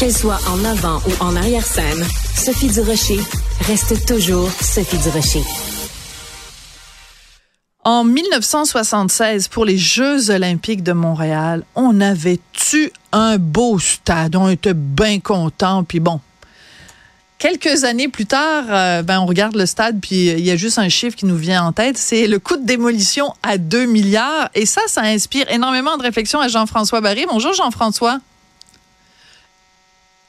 Qu'elle soit en avant ou en arrière-scène, Sophie Durocher reste toujours Sophie Durocher. En 1976, pour les Jeux olympiques de Montréal, on avait tu un beau stade. On était bien contents. Puis bon, quelques années plus tard, euh, ben on regarde le stade, puis il y a juste un chiffre qui nous vient en tête, c'est le coût de démolition à 2 milliards. Et ça, ça inspire énormément de réflexion à Jean-François Barry. Bonjour Jean-François.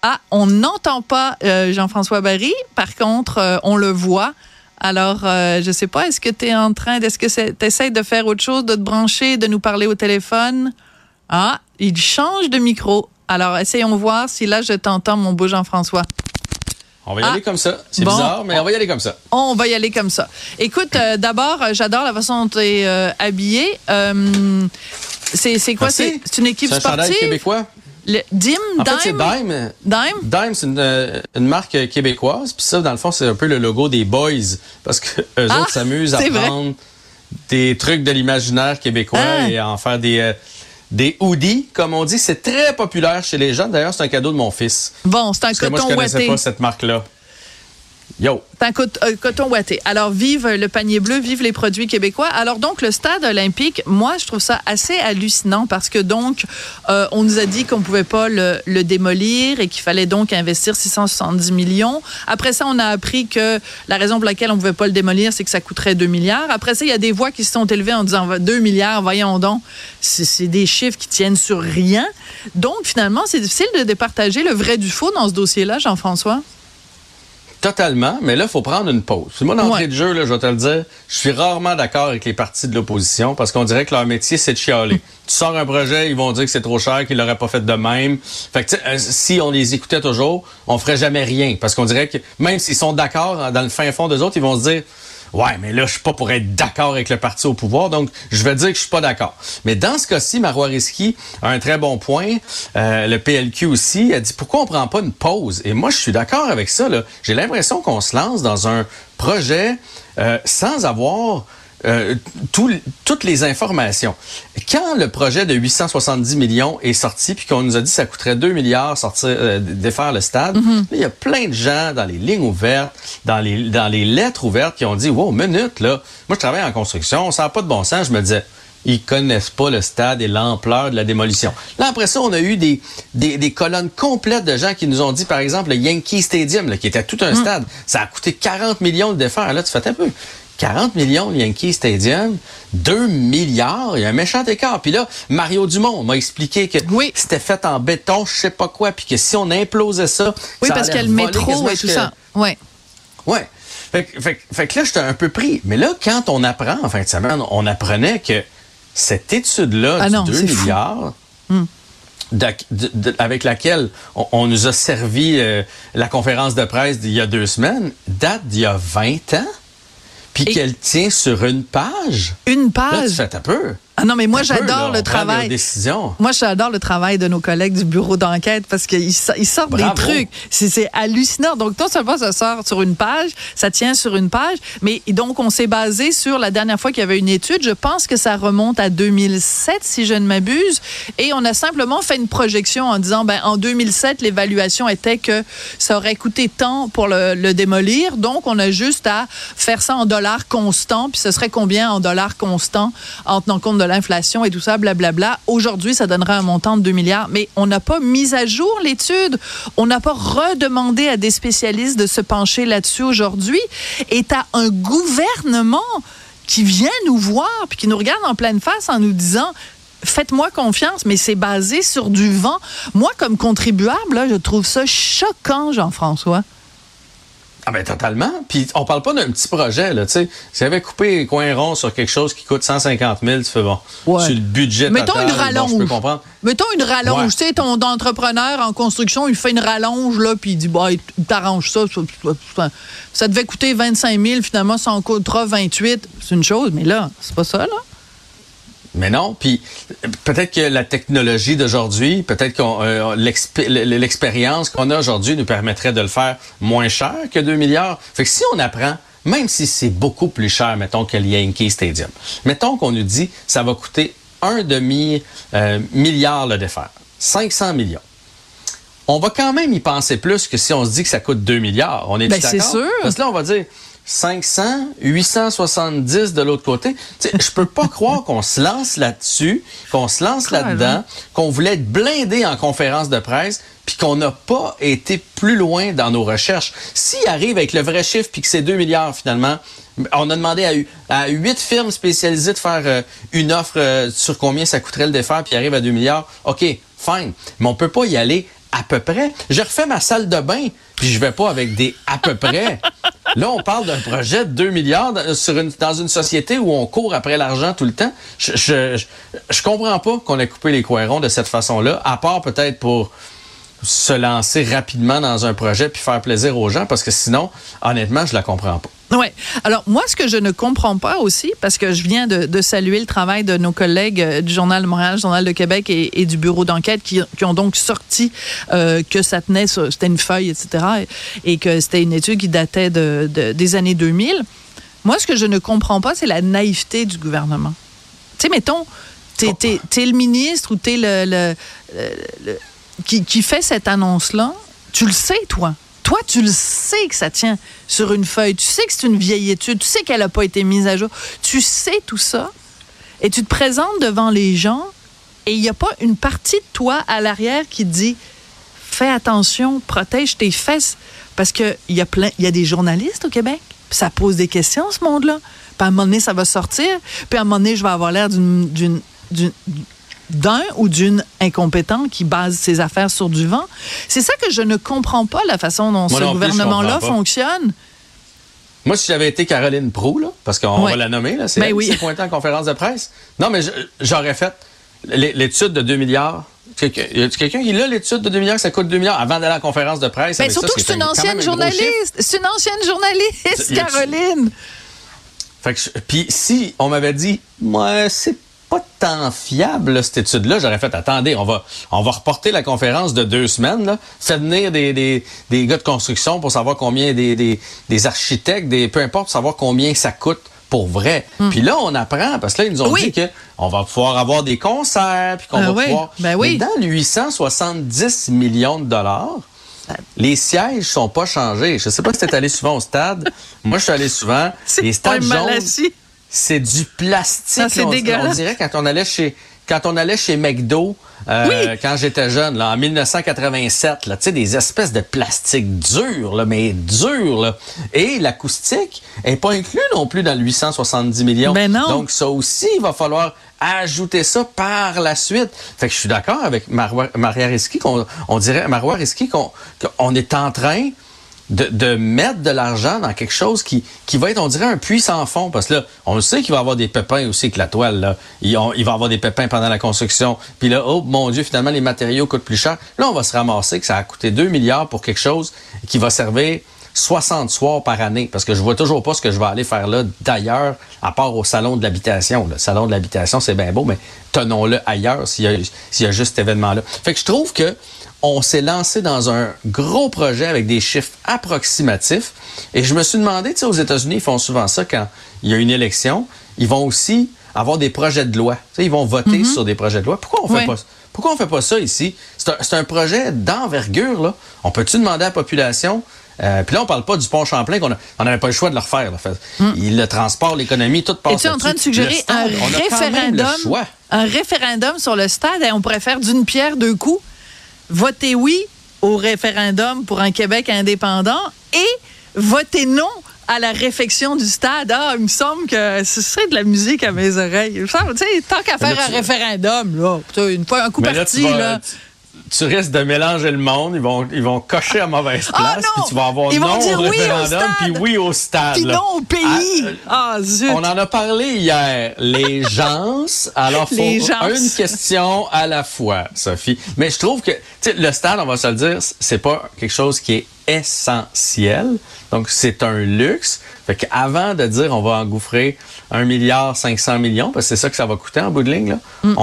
Ah, on n'entend pas euh, Jean-François Barry. Par contre, euh, on le voit. Alors, euh, je sais pas, est-ce que tu es en train, est-ce que tu essaies de faire autre chose, de te brancher, de nous parler au téléphone? Ah, il change de micro. Alors, essayons voir si là, je t'entends, mon beau Jean-François. On va y aller comme ça. C'est bizarre, mais on va y aller comme ça. On va y aller comme ça. Écoute, d'abord, j'adore la façon dont tu es habillé. c'est quoi? C'est une équipe sportive? québécois? Le Dim, en fait, c'est Dime? Dime? Dime, c'est une, euh, une, marque québécoise. Puis ça, dans le fond, c'est un peu le logo des Boys. Parce que eux ah, autres s'amusent à prendre des trucs de l'imaginaire québécois ah. et à en faire des, euh, des hoodies, comme on dit. C'est très populaire chez les jeunes. D'ailleurs, c'est un cadeau de mon fils. Bon, c'est un coton moi, je connaissais pas cette marque-là. Yo. C'est un euh, coton ouaté. Alors, vive le panier bleu, vive les produits québécois. Alors, donc, le stade olympique, moi, je trouve ça assez hallucinant parce que, donc, euh, on nous a dit qu'on pouvait pas le, démolir et qu'il fallait donc investir 670 millions. Après ça, on a appris que la raison pour laquelle on pouvait pas le démolir, c'est que ça coûterait 2 milliards. Après ça, il y a des voix qui se sont élevées en disant 2 milliards, voyons donc. C'est des chiffres qui tiennent sur rien. Donc, finalement, c'est difficile de départager le vrai du faux dans ce dossier-là, Jean-François. Totalement, mais là, il faut prendre une pause. Moi, d'entrée de jeu, là, je vais te le dire, je suis rarement d'accord avec les partis de l'opposition parce qu'on dirait que leur métier, c'est de chialer. tu sors un projet, ils vont dire que c'est trop cher, qu'ils l'auraient pas fait de même. Fait que, euh, si on les écoutait toujours, on ferait jamais rien parce qu'on dirait que même s'ils sont d'accord dans le fin fond des autres, ils vont se dire Ouais, mais là, je suis pas pour être d'accord avec le parti au pouvoir, donc je vais dire que je suis pas d'accord. Mais dans ce cas-ci, Marois Risky a un très bon point. Euh, le PLQ aussi a dit pourquoi on prend pas une pause? Et moi, je suis d'accord avec ça. J'ai l'impression qu'on se lance dans un projet euh, sans avoir euh, toutes les informations. Quand le projet de 870 millions est sorti, puis qu'on nous a dit que ça coûterait 2 milliards sortir, euh, défaire le stade, mhm. il y a plein de gens dans les lignes ouvertes, dans les, dans les lettres ouvertes qui ont dit, wow, minute, là, moi je travaille en construction, ça n'a pas de bon sens. Je me disais, ils connaissent pas le stade et l'ampleur de la démolition. Là, après ça, on a eu des, des, des, colonnes complètes de gens qui nous ont dit, par exemple, le Yankee Stadium, là, qui était tout un mhm. stade, ça a coûté 40 millions de défaire. Là, tu fais un peu. 40 millions Yankee Stadium, 2 milliards, il y a un méchant écart. Puis là, Mario Dumont m'a expliqué que c'était fait en béton, je sais pas quoi, puis que si on implosait ça, oui, parce qu'il y a le métro et tout ça. Oui. Ouais. Fait, fait, que là, j'étais un peu pris. Mais là, quand on apprend, en fin de semaine, on apprenait que cette étude-là ah de 2 milliards, hmm. avec laquelle on, nous a servi euh, la conférence de presse d'il y a deux semaines, date d'il y a 20 ans puis qu'elle tient sur une page? Une page. Là, tu un peu. Ah non, mais moi, j'adore le travail. Moi, j'adore le travail de nos collègues du bureau d'enquête parce qu'ils sortent des trucs. C'est hallucinant. Donc, non seulement ça sort sur une page, ça tient sur une page, mais donc, on s'est basé sur la dernière fois qu'il y avait une étude. Je pense que ça remonte à 2007, si je ne m'abuse. Et on a simplement fait une projection en disant, ben, en 2007, l'évaluation était que ça aurait coûté tant pour le, le démolir. Donc, on a juste à faire ça en dollars constants. Puis, ce serait combien en dollars constants en tenant compte de l'inflation et tout ça, blablabla. Aujourd'hui, ça donnerait un montant de 2 milliards, mais on n'a pas mis à jour l'étude. On n'a pas redemandé à des spécialistes de se pencher là-dessus aujourd'hui. Et as un gouvernement qui vient nous voir puis qui nous regarde en pleine face en nous disant faites-moi confiance, mais c'est basé sur du vent. Moi, comme contribuable, je trouve ça choquant, Jean-François. Ah ben totalement. Puis on parle pas d'un petit projet là, tu sais. Si avait coupé les coins ronds sur quelque chose qui coûte 150 000, tu fais bon. Ouais. Sur le budget Mettons total, une rallonge. je peux comprendre. Mettons une rallonge. Tu sais, ton entrepreneur en construction, il fait une rallonge là, puis il dit bah, il t'arrange ça, ça. devait coûter 25 000, finalement ça en coûtera 28. C'est une chose, mais là, c'est pas ça là. Mais non, puis peut-être que la technologie d'aujourd'hui, peut-être que euh, l'expérience qu'on a aujourd'hui nous permettrait de le faire moins cher que 2 milliards. Fait que si on apprend, même si c'est beaucoup plus cher, mettons, que le Yankee Stadium, mettons qu'on nous dit ça va coûter un demi euh, milliard le défaire, 500 millions. on va quand même y penser plus que si on se dit que ça coûte 2 milliards. On est ben, d'accord? c'est sûr. Parce que là, on va dire 500, 870 de l'autre côté. Je peux pas croire qu'on se lance là-dessus, qu'on se lance là-dedans, qu'on voulait être blindé en conférence de presse, puis qu'on n'a pas été plus loin dans nos recherches. S'il arrive avec le vrai chiffre, puis que c'est 2 milliards finalement, on a demandé à, huit firmes spécialisées de faire euh, une offre euh, sur combien ça coûterait le défaire, puis arrive à 2 milliards. OK, fine. Mais on peut pas y aller à peu près. Je refais ma salle de bain, puis je vais pas avec des à peu près. Là, on parle d'un projet de 2 milliards dans une société où on court après l'argent tout le temps. Je, je, je, comprends pas qu'on ait coupé les coins de cette façon-là, à part peut-être pour se lancer rapidement dans un projet puis faire plaisir aux gens, parce que sinon, honnêtement, je la comprends pas. Oui. Alors, moi, ce que je ne comprends pas aussi, parce que je viens de, saluer le travail de nos collègues euh, du Journal de Montréal, du Journal de Québec et, du Bureau d'enquête qui, ont donc sorti euh, que ça tenait, c'était une feuille, etc., et, que c'était une étude qui datait de, des années 2000. Moi, ce que je ne comprends pas, c'est la naïveté du gouvernement. Tu sais, mettons, t'es es, le ministre ou t'es le, le, le, qui, fait cette annonce-là. Tu le sais, toi. Toi, tu le sais que ça tient sur une feuille. Tu sais que c'est une vieille étude. Tu sais qu'elle n'a pas été mise à jour. Tu sais tout ça. Et tu te présentes devant les gens et il n'y a pas une partie de toi à l'arrière qui te dit fais attention, protège tes fesses. Parce qu'il y, a il y a des journalistes au Québec. Ça pose des questions, ce monde-là. Puis à un moment donné, ça va sortir. Puis à un moment donné, je vais avoir l'air d'une d'un ou d'une incompétente qui base ses affaires sur du vent. C'est ça que je ne comprends pas, la façon dont ce gouvernement-là fonctionne. Moi, si j'avais été Caroline Proux, parce qu'on va la nommer, c'est ben oui. pointé en conférence de presse. Non, mais j'aurais fait l'étude de 2 milliards. Y a quelqu'un qui a l'étude de 2 milliards, ça coûte 2 milliards avant d'aller à la conférence de presse? Ben, surtout que c'est une ancienne journaliste. C'est une ancienne journaliste, Caroline. Puis si on m'avait dit, moi, c'est pas tant fiable, cette étude-là. J'aurais fait, attendez, on va, on va reporter la conférence de deux semaines, là. Fait venir des, des, des gars de construction pour savoir combien, des, des, des architectes, des, peu importe, pour savoir combien ça coûte pour vrai. Hmm. Puis là, on apprend, parce que là, ils nous ont dit dit qu'on va pouvoir avoir des concerts, puis qu'on ah va pouvoir... Ben oui. Mais dans 870 millions de dollars, les sièges sont pas changés. Je sais pas si tu es allé souvent au stade. Moi, je suis allé souvent. Les stades jaunes c'est du plastique. c'est dégueulasse. On dirait quand on allait chez quand on allait chez McDo, euh, quand j'étais jeune, là, en 1987, là, des espèces de plastique dur, là, mais dur. Là. Et l'acoustique est pas inclus non plus dans le 870 millions. Ben non. Donc ça aussi, il va falloir ajouter ça par la suite. Fait que je suis d'accord avec Maria Risky, qu'on on dirait Marois Risky qu'on est en train de, mettre de l'argent dans quelque chose qui, qui va être, on dirait, un puits sans fond. Parce que là, on le sait qu'il va y avoir des pépins aussi avec la toile. Là. Il, va y avoir des pépins pendant la construction. Puis là, oh mon Dieu, finalement, les matériaux coûtent plus cher. Là, on va se ramasser que ça a coûté 2 milliards pour quelque chose qui va servir 60 soirs par année, parce que je vois toujours pas ce que je vais aller faire là d'ailleurs, à part au salon de l'habitation. Le salon de l'habitation, c'est bien beau, mais tenons-le ailleurs s'il y, y a juste cet événement-là. Fait que je trouve que on s'est lancé dans un gros projet avec des chiffres approximatifs. Et je me suis demandé, tu sais, aux États-Unis, ils font souvent ça quand il y a une élection. Ils vont aussi avoir des projets de loi. Tu sais, ils vont voter mhm. sur des projets de loi. Pourquoi on fait pas Pourquoi on fait pas ça ici? C'est un, un, projet d'envergure, là. On peut-tu demander à la population? Euh, puis là, on parle pas du pont Champlain, qu'on n'avait pas le choix de le refaire. Fait. Hmm. Il, le transport, l'économie, tout passe. Es-tu en train de suggérer un référendum, un référendum sur le stade? on pourrait faire d'une pierre deux coups. Votez oui au référendum pour un Québec indépendant et votez non à la réfection du stade. Ah, il me semble que ce serait de la musique à mes oreilles. tant qu'à faire un référendum, là, une fois un coup parti, là tu risques de mélanger le monde. Ils vont, ils vont cocher à mauvaise ah, place. puis tu vas avoir non au référendum, puis oui au stade. Puis non au pays. Ah, ah, zut. On en a parlé hier. Les gens. Alors, faut une question à la fois, Sophie. Mais je trouve que le stade, on va se le dire, c'est pas quelque chose qui est essentiel. Donc, c'est un luxe. Fait qu'avant de dire on va engouffrer un milliard 500 millions, parce que c'est ça que ça va coûter en bout de ligne, là, mm.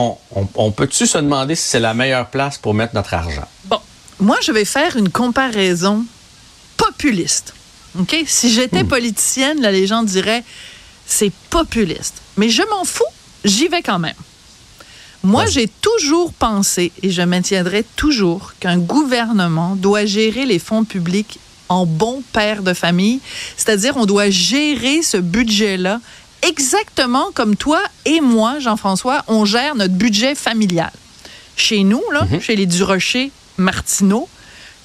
on, peut-tu se demander si c'est la meilleure place pour mettre notre argent? Bon, moi, je vais faire une comparaison populiste. OK? Si j'étais mm. politicienne, là, les gens diraient c'est populiste. Mais je m'en fous, j'y vais quand même. Moi, j'ai toujours pensé, et je maintiendrai toujours, qu'un gouvernement doit gérer les fonds publics en bon père de famille, c'est-à-dire on doit gérer ce budget-là exactement comme toi et moi, Jean-François, on gère notre budget familial. Chez nous, là, mhm. chez les Durocher, Martineau,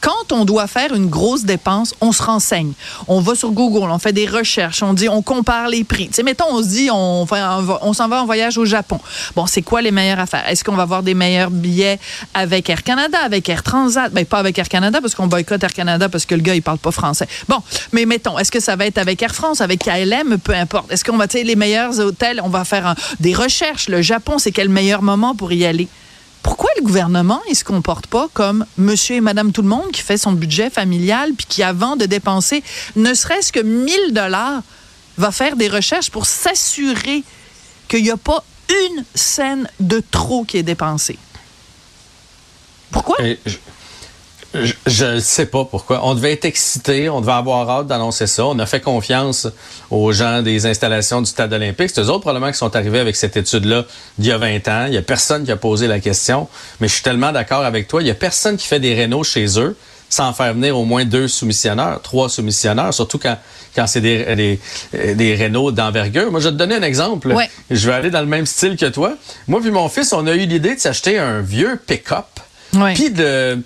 quand on doit faire une grosse dépense, on se renseigne. On va sur Google, on fait des recherches, on dit, on compare les prix. Tu sais, mettons, on se dit, on, s'en va en voyage au Japon. Bon, c'est quoi les meilleures affaires? Est-ce qu'on va avoir des meilleurs billets avec Air Canada, avec Air Transat? Ben, pas avec Air Canada parce qu'on boycotte Air Canada parce que le gars, il parle pas français. Bon, mais mettons, est-ce que ça va être avec Air France, avec KLM? Peu importe. Est-ce qu'on va, tu sais, les meilleurs hôtels? On va faire des recherches. Le Japon, c'est quel meilleur moment pour y aller? Pourquoi le gouvernement ne se comporte pas comme monsieur et madame tout le monde qui fait son budget familial puis qui avant de dépenser ne serait-ce que 1000 dollars va faire des recherches pour s'assurer qu'il n'y a pas une scène de trop qui est dépensée? Pourquoi? Ne sais pas pourquoi. On devait être excité, on devait avoir hâte d'annoncer ça. On a fait confiance aux gens des installations du Stade olympique. C'est eux autres probablement qui sont arrivés avec cette étude-là d'il y a 20 ans. Il n'y a personne qui a posé la question. Mais je suis tellement d'accord avec toi. Il n'y a personne qui fait des rénaux chez eux sans faire venir au moins deux soumissionneurs, trois soumissionneurs, surtout quand, quand c'est des, des, des rénaux d'envergure. Moi, je vais te donner un exemple. Je vais aller dans le même style que toi. Moi puis mon fils, on a eu l'idée de s'acheter un vieux pick-up. Puis de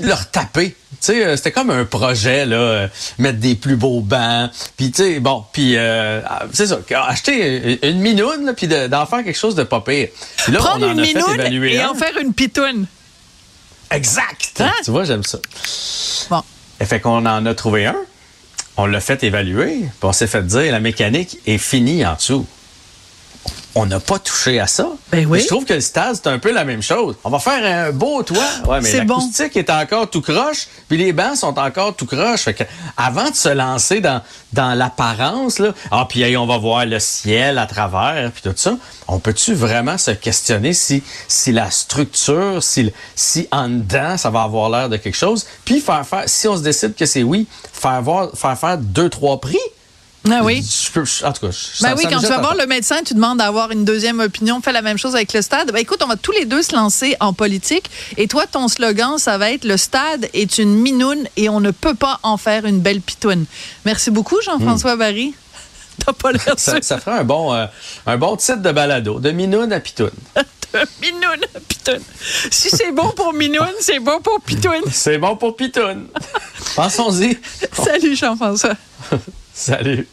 de leur taper. Tu sais, euh, c'était comme un projet là, euh, mettre des plus beaux bancs, puis tu sais, bon, puis euh, c'est ça, acheter une minoune puis d'en faire quelque chose de pas pire. là, Prendre une minoune et en faire une pitoune. Exact. Hein? Tu vois, j'aime ça. Bon. Et fait qu'on en a trouvé un, on l'a fait évaluer, puis on s'est fait dire la mécanique est finie en dessous on n'a pas touché à ça. Ben oui. Je trouve que le stade, c'est un peu la même chose. On va faire un beau toit. Ouais, mais l'acoustique est encore tout croche, puis les bancs sont encore tout croche. Fait que avant de se lancer dans, dans l'apparence, là, ah, puis on va voir le ciel à travers, puis tout ça, on peut-tu vraiment se questionner si, si la structure, si, si en dedans, ça va avoir l'air de quelque chose, puis faire faire, si on se décide que c'est oui, faire, voir, faire faire deux, trois prix. Ah oui. en tout cas, ben oui, quand tu vas voir le médecin, tu demandes d'avoir une deuxième opinion. Fais la même chose avec le stade. Ben écoute, on va tous les deux se lancer en politique. Et toi, ton slogan, ça va être le stade est une minoune et on ne peut pas en faire une belle pitoune. Merci beaucoup, Jean-François hmm. Barry. T'as pas l'air ça, ça ferait un bon, euh, un bon titre de balado, de minoune à pitoune. à pitoune. Si c'est bon pour minoune, c'est bon pour pitoune. c'est bon pour pitoune. Pensons-y. Salut, Jean-François. Salut.